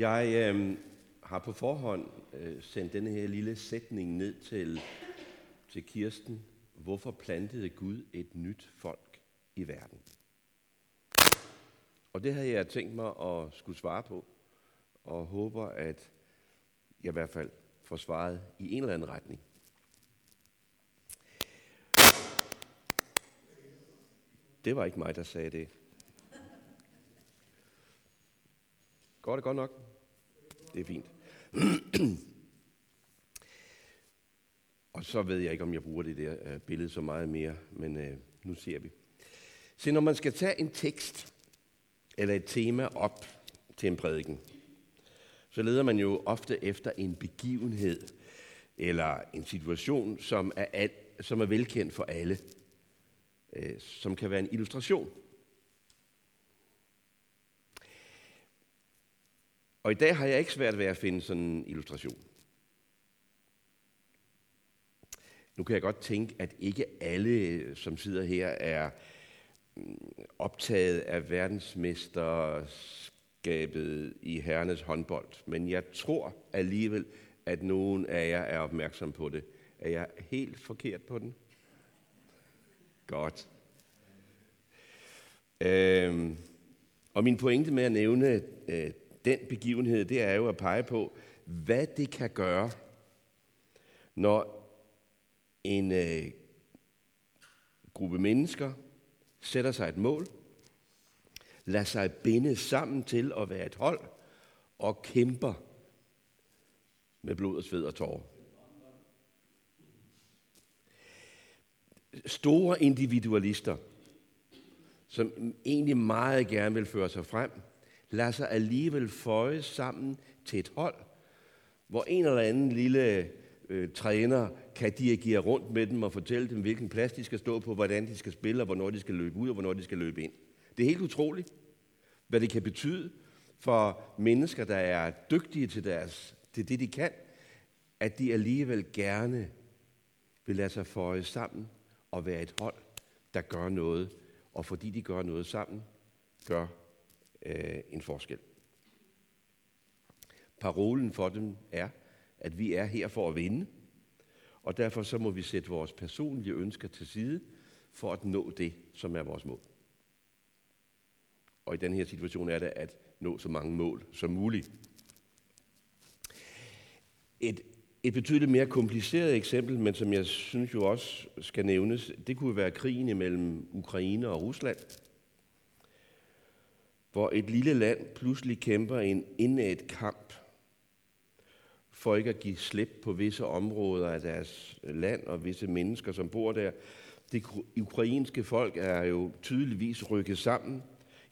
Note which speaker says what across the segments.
Speaker 1: Jeg øh, har på forhånd øh, sendt denne her lille sætning ned til, til Kirsten. Hvorfor plantede Gud et nyt folk i verden? Og det havde jeg tænkt mig at skulle svare på, og håber, at jeg i hvert fald får svaret i en eller anden retning. Det var ikke mig, der sagde det. Går det godt nok? Det er fint. Og så ved jeg ikke, om jeg bruger det der øh, billede så meget mere, men øh, nu ser vi. Se, når man skal tage en tekst eller et tema op til en prædiken, så leder man jo ofte efter en begivenhed eller en situation, som er, al, som er velkendt for alle, øh, som kan være en illustration. Og i dag har jeg ikke svært ved at finde sådan en illustration. Nu kan jeg godt tænke, at ikke alle, øh, som sidder her, er mm, optaget af verdensmesterskabet i herrenes håndbold. Men jeg tror alligevel, at nogen af jer er opmærksom på det. Er jeg helt forkert på den? Godt. Øhm, og min pointe med at nævne øh, den begivenhed, det er jo at pege på, hvad det kan gøre, når en øh, gruppe mennesker sætter sig et mål, lader sig binde sammen til at være et hold og kæmper med blod og sved og tårer. Store individualister, som egentlig meget gerne vil føre sig frem, lader sig alligevel føje sammen til et hold, hvor en eller anden lille øh, træner kan dirigere rundt med dem og fortælle dem, hvilken plads de skal stå på, hvordan de skal spille, og hvornår de skal løbe ud, og hvornår de skal løbe ind. Det er helt utroligt, hvad det kan betyde for mennesker, der er dygtige til, deres, til det, de kan, at de alligevel gerne vil lade sig føje sammen og være et hold, der gør noget, og fordi de gør noget sammen, gør øh, en forskel. Parolen for dem er, at vi er her for at vinde, og derfor så må vi sætte vores personlige ønsker til side for at nå det, som er vores mål. Og i den her situation er det at nå så mange mål som muligt. Et, et betydeligt mere kompliceret eksempel, men som jeg synes jo også skal nævnes, det kunne være krigen imellem Ukraine og Rusland hvor et lille land pludselig kæmper en indad kamp for ikke at give slip på visse områder af deres land og visse mennesker, som bor der. Det ukrainske folk er jo tydeligvis rykket sammen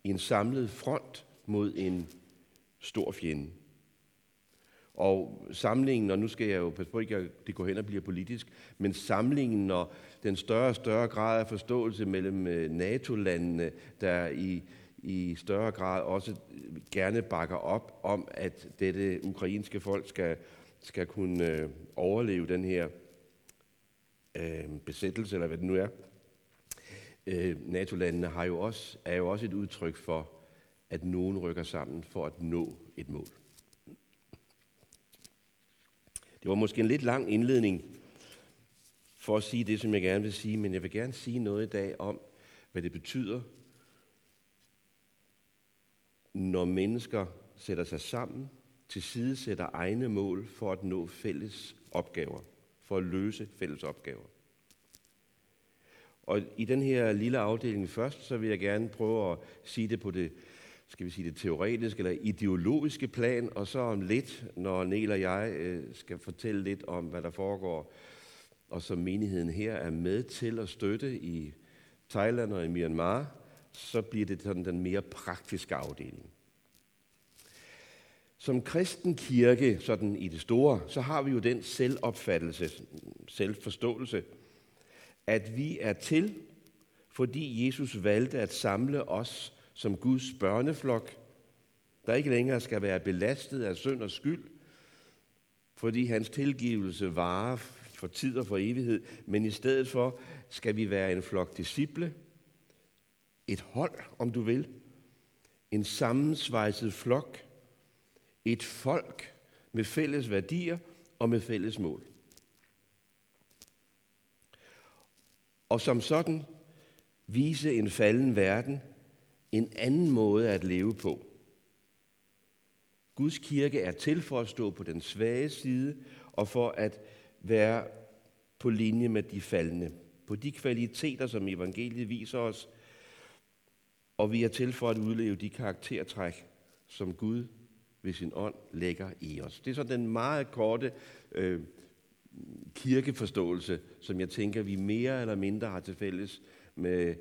Speaker 1: i en samlet front mod en stor fjende. Og samlingen, og nu skal jeg jo passe på ikke, at det går hen og bliver politisk, men samlingen og den større og større grad af forståelse mellem øh, NATO-landene, der i i større grad også gerne bakker op om, at dette ukrainske folk skal, skal kunne øh, overleve den her øh, besættelse, eller hvad det nu er. Øh, NATO-landene har jo også, er jo også et udtryk for, at nogen rykker sammen for at nå et mål. Det var måske en lidt lang indledning for at sige det, som jeg gerne vil sige, men jeg vil gerne sige noget i dag om, hvad det betyder når mennesker sætter sig sammen, til egne mål for at nå fælles opgaver, for at løse fælles opgaver. Og i den her lille afdeling først, så vil jeg gerne prøve at sige det på det, skal vi sige det teoretiske eller ideologiske plan, og så om lidt, når Niel og jeg øh, skal fortælle lidt om, hvad der foregår, og som menigheden her er med til at støtte i Thailand og i Myanmar, så bliver det sådan den mere praktiske afdeling. Som kristen kirke, sådan i det store, så har vi jo den selvopfattelse, selvforståelse, at vi er til, fordi Jesus valgte at samle os som Guds børneflok, der ikke længere skal være belastet af synd og skyld, fordi hans tilgivelse varer for tid og for evighed, men i stedet for skal vi være en flok disciple, et hold, om du vil, en sammensvejset flok, Et folk med fælles værdier og med fælles mål. Og som sådan vise en falden verden en anden måde at leve på. Guds kirke er til for at stå på den svage side og for at være på linje med de faldende. På de kvaliteter, som evangeliet viser os, og vi er til for at udleve de karaktertræk, som Gud ved sin ånd lægger i os. Det er så den meget korte øh, kirkeforståelse, som jeg tænker, vi mere eller mindre har til fælles med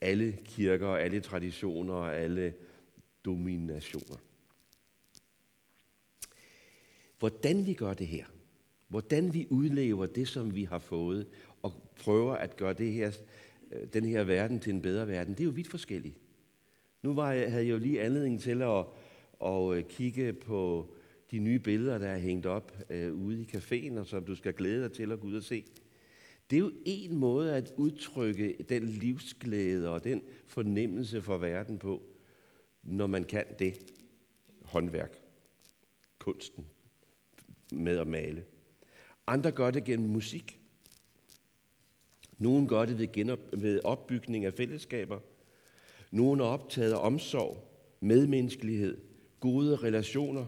Speaker 1: alle kirker og alle traditioner og alle dominationer. Hvordan vi gør det her, hvordan vi udlever det, som vi har fået, og prøver at gøre det her, øh, den her verden til en bedre verden, det er jo vidt forskelligt. Nu var jeg, havde jeg jo lige anledning til at, at øh, kigge på de nye billeder, der er hængt op øh, ude i caféen, og som du skal glæde dig til at gå ud og se. Det er jo en måde at udtrykke den livsglæde og den fornemmelse for verden på, når man kan det. Håndværk, kunsten, med at male. Andre gør det gennem musik. Nogle gør det ved, genop, ved opbygning af fællesskaber. Nogen er optaget af omsorg, medmenneskelighed, gode relationer,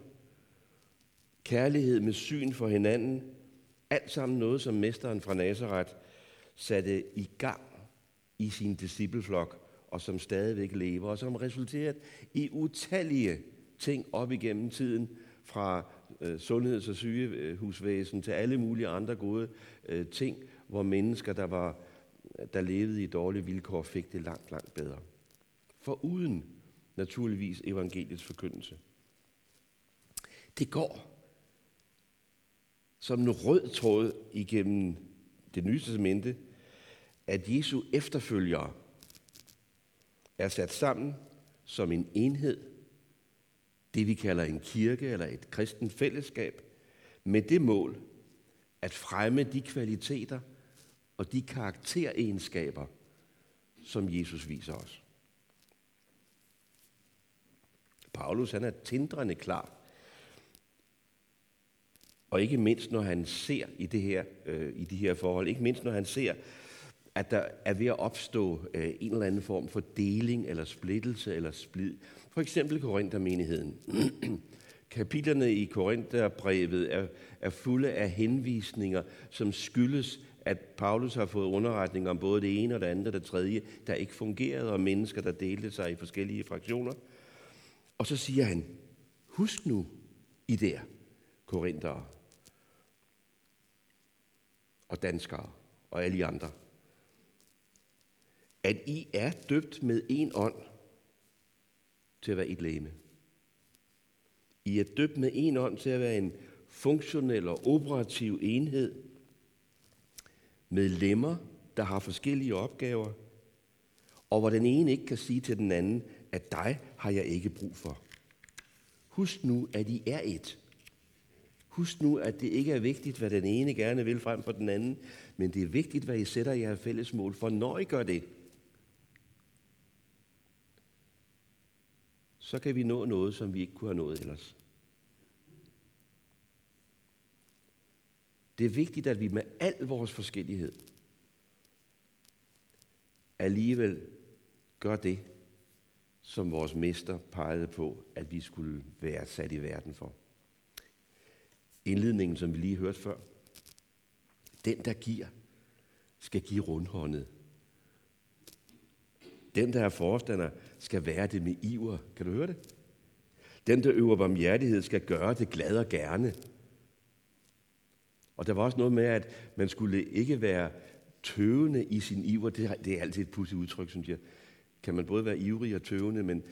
Speaker 1: kærlighed med syn for hinanden. Alt sammen noget, som mesteren fra Nazareth satte i gang i sin discipleflok, og som stadigvæk lever, og som resulteret i utallige ting op igennem tiden, fra øh, sundheds- og sygehusvæsen til alle mulige andre gode øh, ting, hvor mennesker, der, var, der levede i dårlige vilkår, fik det langt, langt bedre. For uden naturligvis evangeliets forkyndelse. Det går som en rød tråd igennem det nye testamente, at Jesu efterfølgere er sat sammen som en enhed, det vi kalder en kirke eller et kristen fællesskab, med det mål at fremme de kvaliteter og de karakteregenskaber, som Jesus viser os. Paulus han er tindrende klar. Og ikke mindst når han ser i, det her, øh, i de her forhold, ikke mindst når han ser, at der er ved at opstå øh, en eller anden form for deling eller splittelse eller splid. For eksempel Korinthermenigheden. Kapitlerne i Korintherbrevet er, er fulde af henvisninger, som skyldes, at Paulus har fået underretning om både det ene og det andet og det tredje, der ikke fungerede, og mennesker, der delte sig i forskellige fraktioner. Og så siger han, husk nu I der, korinthere og danskere og alle andre, at I er døbt med en ånd til at være et læme. I er døbt med en ånd til at være en funktionel og operativ enhed med lemmer, der har forskellige opgaver, og hvor den ene ikke kan sige til den anden, at dig har jeg ikke brug for. Husk nu, at I er et. Husk nu, at det ikke er vigtigt, hvad den ene gerne vil frem for den anden, men det er vigtigt, hvad I sætter jer fælles mål for, når I gør det. Så kan vi nå noget, som vi ikke kunne have nået ellers. Det er vigtigt, at vi med al vores forskellighed alligevel gør det, som vores mester pegede på, at vi skulle være sat i verden for. Indledningen, som vi lige hørte før. Den, der giver, skal give rundhåndet. Den, der er forstander, skal være det med iver. Kan du høre det? Den, der øver barmhjertighed, skal gøre det glad og gerne. Og der var også noget med, at man skulle ikke være tøvende i sin iver. Det er, det er altid et pudsigt udtryk, synes jeg kan man både være ivrig og tøvende, men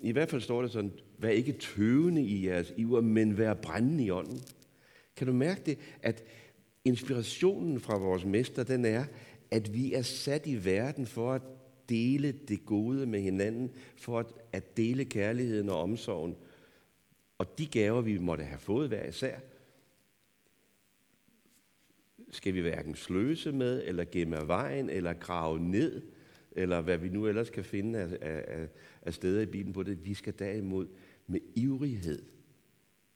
Speaker 1: i hvert fald står der sådan, vær ikke tøvende i jeres iver, men vær brændende i ånden. Kan du mærke det, at inspirationen fra vores mester, den er, at vi er sat i verden for at dele det gode med hinanden, for at, at dele kærligheden og omsorgen. Og de gaver, vi måtte have fået hver især, skal vi hverken sløse med, eller gemme af vejen, eller grave ned, eller hvad vi nu ellers kan finde af, af, af steder i Bibelen på det. Vi skal derimod med ivrighed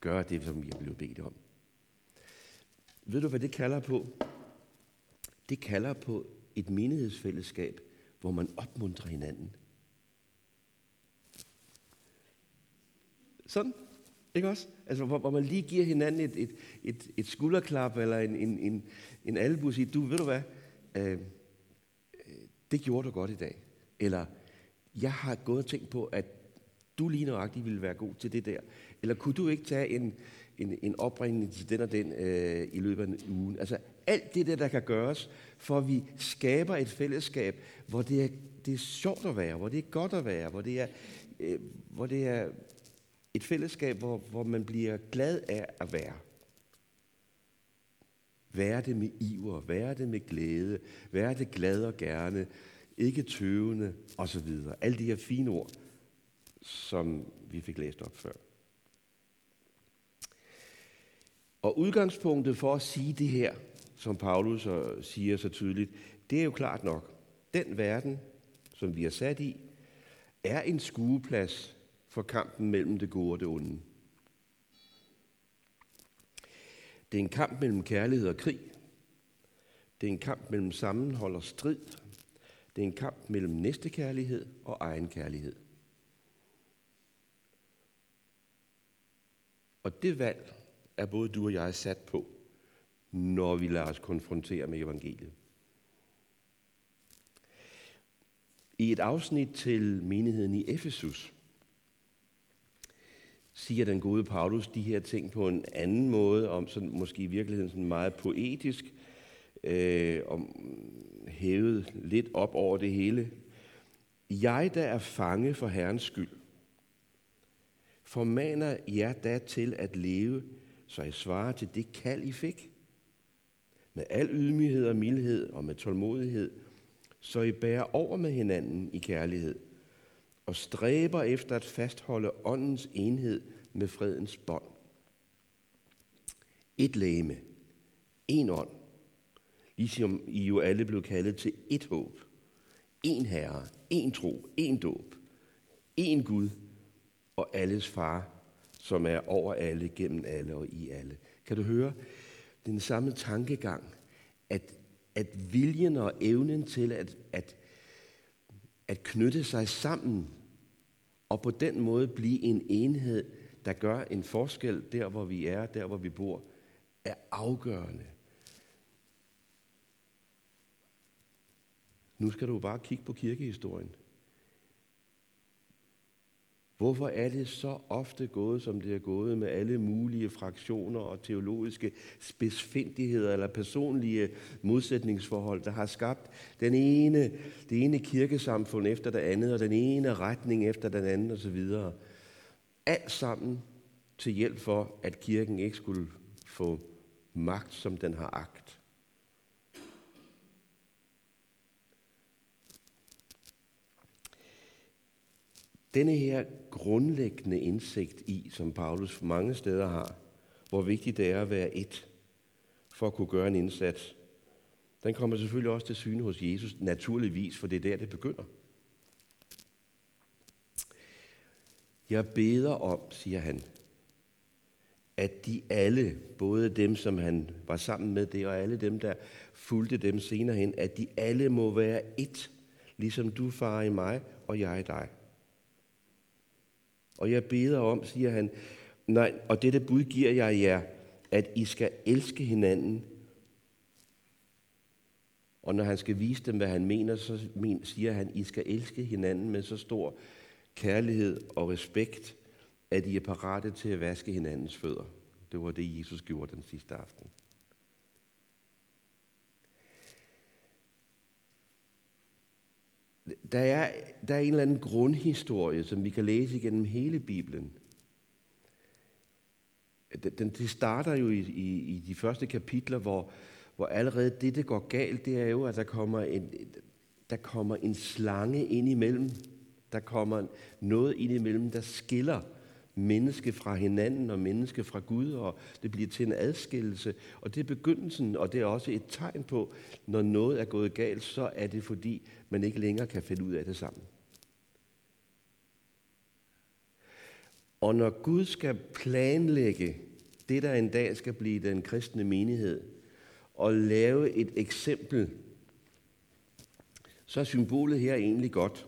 Speaker 1: gøre det, som vi er blevet bedt om. Ved du, hvad det kalder på? Det kalder på et menighedsfællesskab, hvor man opmuntrer hinanden. Sådan, ikke også? Altså, hvor, hvor man lige giver hinanden et, et, et, et skulderklap eller en, en, en, en albu og siger, du, ved du hvad, øh, det gjorde du godt i dag. Eller, jeg har gået og tænkt på, at du lige nøjagtigt ville være god til det der. Eller kunne du ikke tage en, en, en opringning til den og den øh, i løbet af ugen? Altså alt det der, der kan gøres, for at vi skaber et fællesskab, hvor det er, det er sjovt at være, hvor det er godt at være, hvor det er, øh, hvor det er et fællesskab, hvor, hvor man bliver glad af at være. Vær det med iver, vær det med glæde, vær det glad og gerne, ikke tøvende osv. Alle de her fine ord, som vi fik læst op før. Og udgangspunktet for at sige det her, som Paulus siger så tydeligt, det er jo klart nok. Den verden, som vi er sat i, er en skueplads for kampen mellem det gode og det onde. Det er en kamp mellem kærlighed og krig. Det er en kamp mellem sammenhold og strid. Det er en kamp mellem næstekærlighed og egen kærlighed. Og det valg er både du og jeg sat på, når vi lader os konfrontere med evangeliet. I et afsnit til menigheden i Efesus, siger den gode Paulus de her ting på en anden måde, om sådan, måske i virkeligheden sådan meget poetisk, øh, om hævet lidt op over det hele. Jeg, der er fange for Herrens skyld, formaner jer da til at leve, så I svarer til det kald, I fik. Med al ydmyghed og mildhed og med tålmodighed, så I bærer over med hinanden i kærlighed og stræber efter at fastholde åndens enhed med fredens bånd. Et læme, en ånd, ligesom I jo alle blev kaldet til et håb. En herre, en tro, en dåb, en Gud og alles far, som er over alle, gennem alle og i alle. Kan du høre den samme tankegang, at, at viljen og evnen til at, at, at knytte sig sammen og på den måde blive en enhed, der gør en forskel der, hvor vi er, der, hvor vi bor, er afgørende. Nu skal du bare kigge på kirkehistorien. Hvorfor er det så ofte gået, som det er gået med alle mulige fraktioner og teologiske spidsfindigheder eller personlige modsætningsforhold, der har skabt den ene, det ene kirkesamfund efter det andet, og den ene retning efter den anden osv. Alt sammen til hjælp for, at kirken ikke skulle få magt, som den har agt. Denne her grundlæggende indsigt i, som Paulus mange steder har, hvor vigtigt det er at være et, for at kunne gøre en indsats, den kommer selvfølgelig også til syne hos Jesus, naturligvis, for det er der, det begynder. Jeg beder om, siger han, at de alle, både dem, som han var sammen med det, og alle dem, der fulgte dem senere hen, at de alle må være et, ligesom du, far, i mig, og jeg i dig. Og jeg beder om, siger han, nej, og dette bud giver jeg jer, at I skal elske hinanden. Og når han skal vise dem, hvad han mener, så siger han, I skal elske hinanden med så stor kærlighed og respekt, at I er parate til at vaske hinandens fødder. Det var det, Jesus gjorde den sidste aften. Der er, der er en eller anden grundhistorie, som vi kan læse igennem hele Bibelen. Den, det starter jo i, i, i de første kapitler, hvor, hvor allerede det, der går galt, det er jo, at der kommer en, der kommer en slange ind imellem. Der kommer noget ind imellem, der skiller menneske fra hinanden og menneske fra Gud, og det bliver til en adskillelse. Og det er begyndelsen, og det er også et tegn på, når noget er gået galt, så er det fordi, man ikke længere kan finde ud af det sammen. Og når Gud skal planlægge det, der en dag skal blive den kristne menighed, og lave et eksempel, så er symbolet her egentlig godt.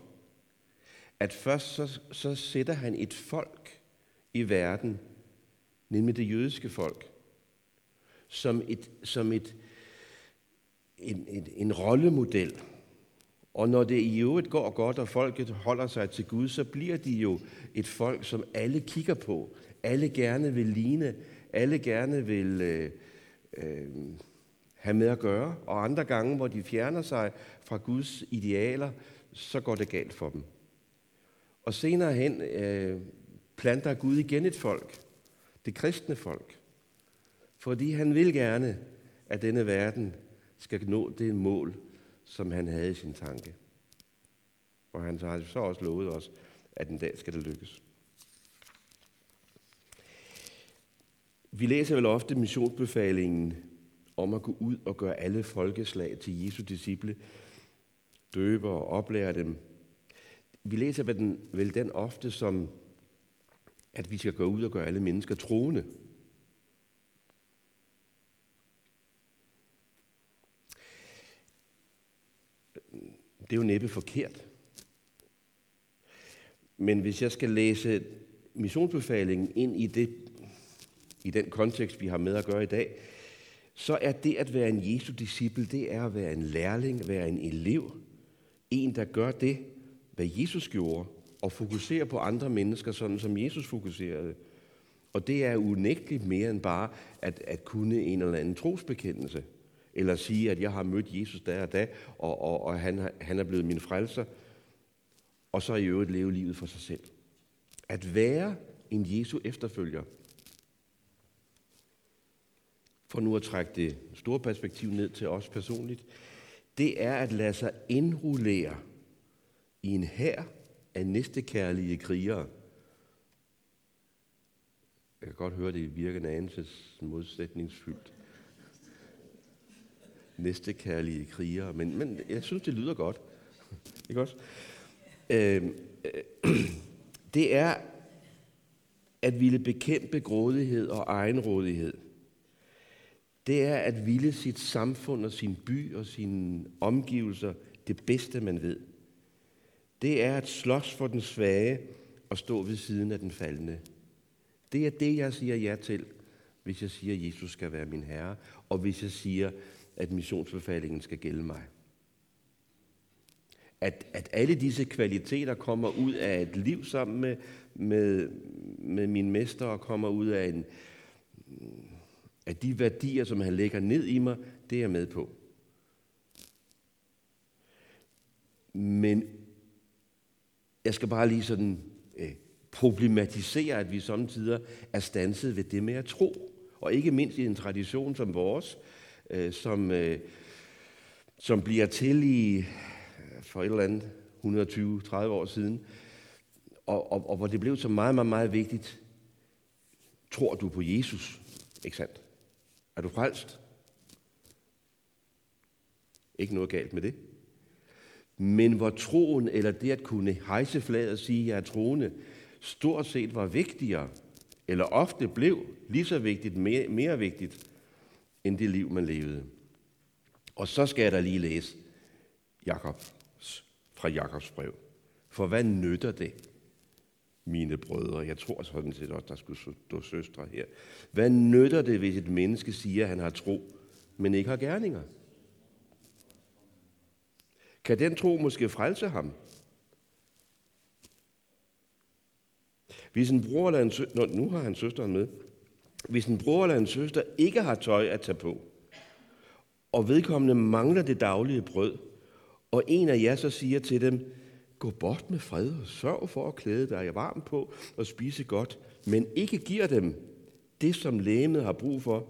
Speaker 1: At først så, så sætter han et folk i verden, nemlig det jødiske folk, som et, som et, en, en, en rollemodel. Og når det i øvrigt går godt, og folket holder sig til Gud, så bliver de jo et folk, som alle kigger på. Alle gerne vil ligne. Alle gerne vil øh, øh, have med at gøre. Og andre gange, hvor de fjerner sig fra Guds idealer, så går det galt for dem. Og senere hen øh, planter Gud igen et folk. Det kristne folk. Fordi han vil gerne, at denne verden skal nå det mål, som han havde i sin tanke. Og han har så også lovet os, at en dag skal det lykkes. Vi læser vel ofte missionsbefalingen om at gå ud og gøre alle folkeslag til Jesu disciple, døbe og oplære dem. Vi læser vel den, vel den ofte som, at vi skal gå ud og gøre alle mennesker troende. Det er jo næppe forkert. Men hvis jeg skal læse missionsbefalingen ind i, det, i den kontekst, vi har med at gøre i dag, så er det at være en Jesu disciple, det er at være en lærling, være en elev, en, der gør det, hvad Jesus gjorde, og fokusere på andre mennesker, sådan som Jesus fokuserede. Og det er unægteligt mere end bare at, at kunne en eller anden trosbekendelse eller sige, at jeg har mødt Jesus der og da, og, og, og han, han er blevet min frelser, og så i øvrigt leve livet for sig selv. At være en Jesu efterfølger, for nu at trække det store perspektiv ned til os personligt, det er at lade sig indrullere i en hær af næstekærlige krigere. Jeg kan godt høre, det virker en anelses modsætningsfyldt næstekærlige krigere, men, men jeg synes, det lyder godt. Ikke også? Øh, øh, det er at ville bekæmpe grådighed og egenrådighed. Det er at ville sit samfund og sin by og sine omgivelser det bedste, man ved. Det er at slås for den svage og stå ved siden af den faldende. Det er det, jeg siger ja til, hvis jeg siger, at Jesus skal være min herre, og hvis jeg siger, at missionsbefalingen skal gælde mig. At, at alle disse kvaliteter kommer ud af et liv sammen med, med, med min mester og kommer ud af, en, af de værdier, som han lægger ned i mig, det er jeg med på. Men jeg skal bare lige sådan øh, problematisere, at vi samtidig er stanset ved det med at tro. Og ikke mindst i en tradition som vores, øh, som, øh, som bliver til i øh, for et eller andet 120-30 år siden, og, og, og hvor det blev så meget, meget, meget vigtigt. Tror du på Jesus? Ikke sandt? Er du frelst? Ikke noget galt med det. Men hvor troen, eller det at kunne hejse flaget og sige, at jeg er troende, stort set var vigtigere, eller ofte blev lige så vigtigt, mere, mere vigtigt, end det liv, man levede. Og så skal jeg da lige læse Jakobs, fra Jakobs brev. For hvad nytter det, mine brødre? Jeg tror sådan set også, der skulle stå søstre her. Hvad nytter det, hvis et menneske siger, at han har tro, men ikke har gerninger? Kan den tro måske frelse ham? Hvis en bror eller en søster, nu har han søsteren med, hvis en bror eller en søster ikke har tøj at tage på, og vedkommende mangler det daglige brød, og en af jer så siger til dem, gå bort med fred og sørg for at klæde dig varmt på og spise godt, men ikke giver dem det, som lægemet har brug for,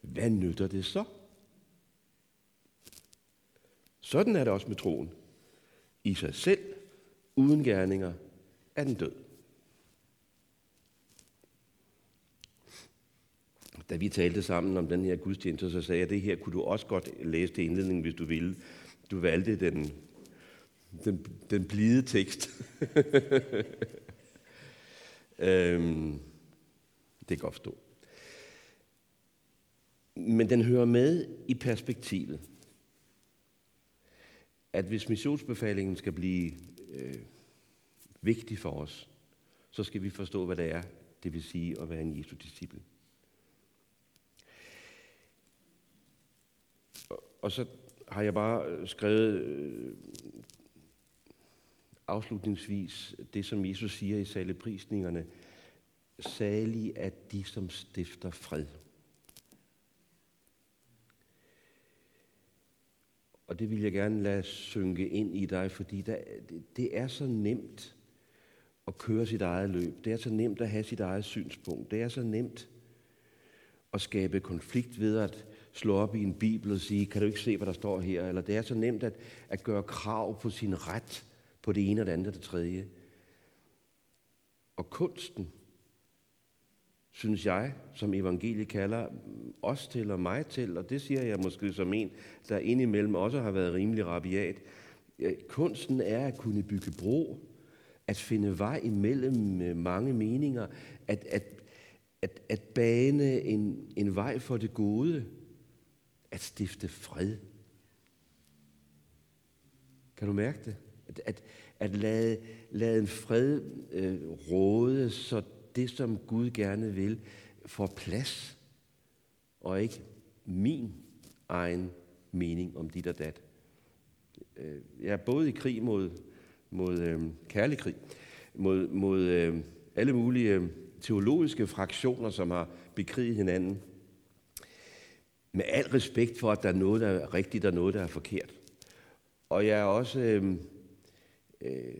Speaker 1: hvad nytter det så? Sådan er det også med troen. I sig selv, uden gerninger, er den død. da vi talte sammen om den her gudstjeneste, så sagde jeg, at det her kunne du også godt læse til indledningen, hvis du ville. Du valgte den, den, den blide tekst. Øhm, det kan godt forstå. Men den hører med i perspektivet, at hvis missionsbefalingen skal blive øh, vigtig for os, så skal vi forstå, hvad det er, det vil sige at være en Jesu disciple. Og så har jeg bare øh, skrevet øh, afslutningsvis det, som Jesus siger i saleprisningerne. Salig er de, som stifter fred. Og det vil jeg gerne lade synke ind i dig, fordi der, det er så nemt at køre sit eget løb. Det er så nemt at have sit eget synspunkt. Det er så nemt at skabe konflikt ved at slå op i en bibel og sige, kan du ikke se, hvad der står her? Eller det er så nemt at, at gøre krav på sin ret på det ene og det andet og det tredje. Og kunsten, synes jeg, som evangeliet kalder os til og mig til, og det siger jeg måske som en, der indimellem også har været rimelig rabiat. Kunsten er at kunne bygge bro, at finde vej imellem øh, mange meninger, at, at, at, at bane en, en vej for det gode, at stifte fred. Kan du mærke det? At, at, at lade, lade en fred øh, råde, så det, som Gud gerne vil, får plads, og ikke min egen mening om dit og dat. Øh, jeg er både i krig mod, mod øh, kærlig krig, mod, mod øh, alle mulige øh, teologiske fraktioner, som har bekriget hinanden. Med al respekt for, at der er noget, der er rigtigt, og noget, der er forkert. Og jeg er også øh, øh,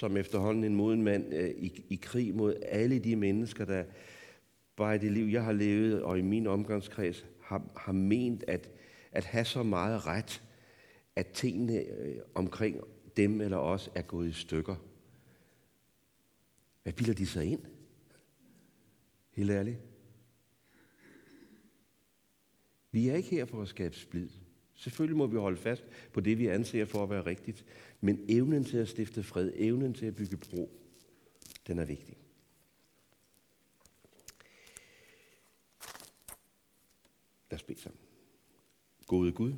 Speaker 1: som efterhånden en moden mand øh, i, i krig mod alle de mennesker, der bare i det liv, jeg har levet, og i min omgangskreds, har, har ment at, at have så meget ret, at tingene øh, omkring dem eller os er gået i stykker. Hvad bilder de sig ind? Helt ærligt. Vi er ikke her for at skabe splid. Selvfølgelig må vi holde fast på det, vi anser for at være rigtigt. Men evnen til at stifte fred, evnen til at bygge bro, den er vigtig. Lad os bede sammen. Gode Gud,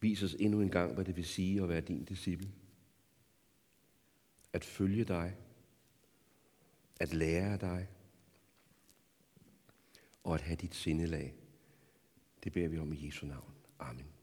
Speaker 1: vis os endnu en gang, hvad det vil sige at være din disciple. At følge dig, at lære af dig, og at have dit sindelag. Det beder vi om i Jesu navn. Amen.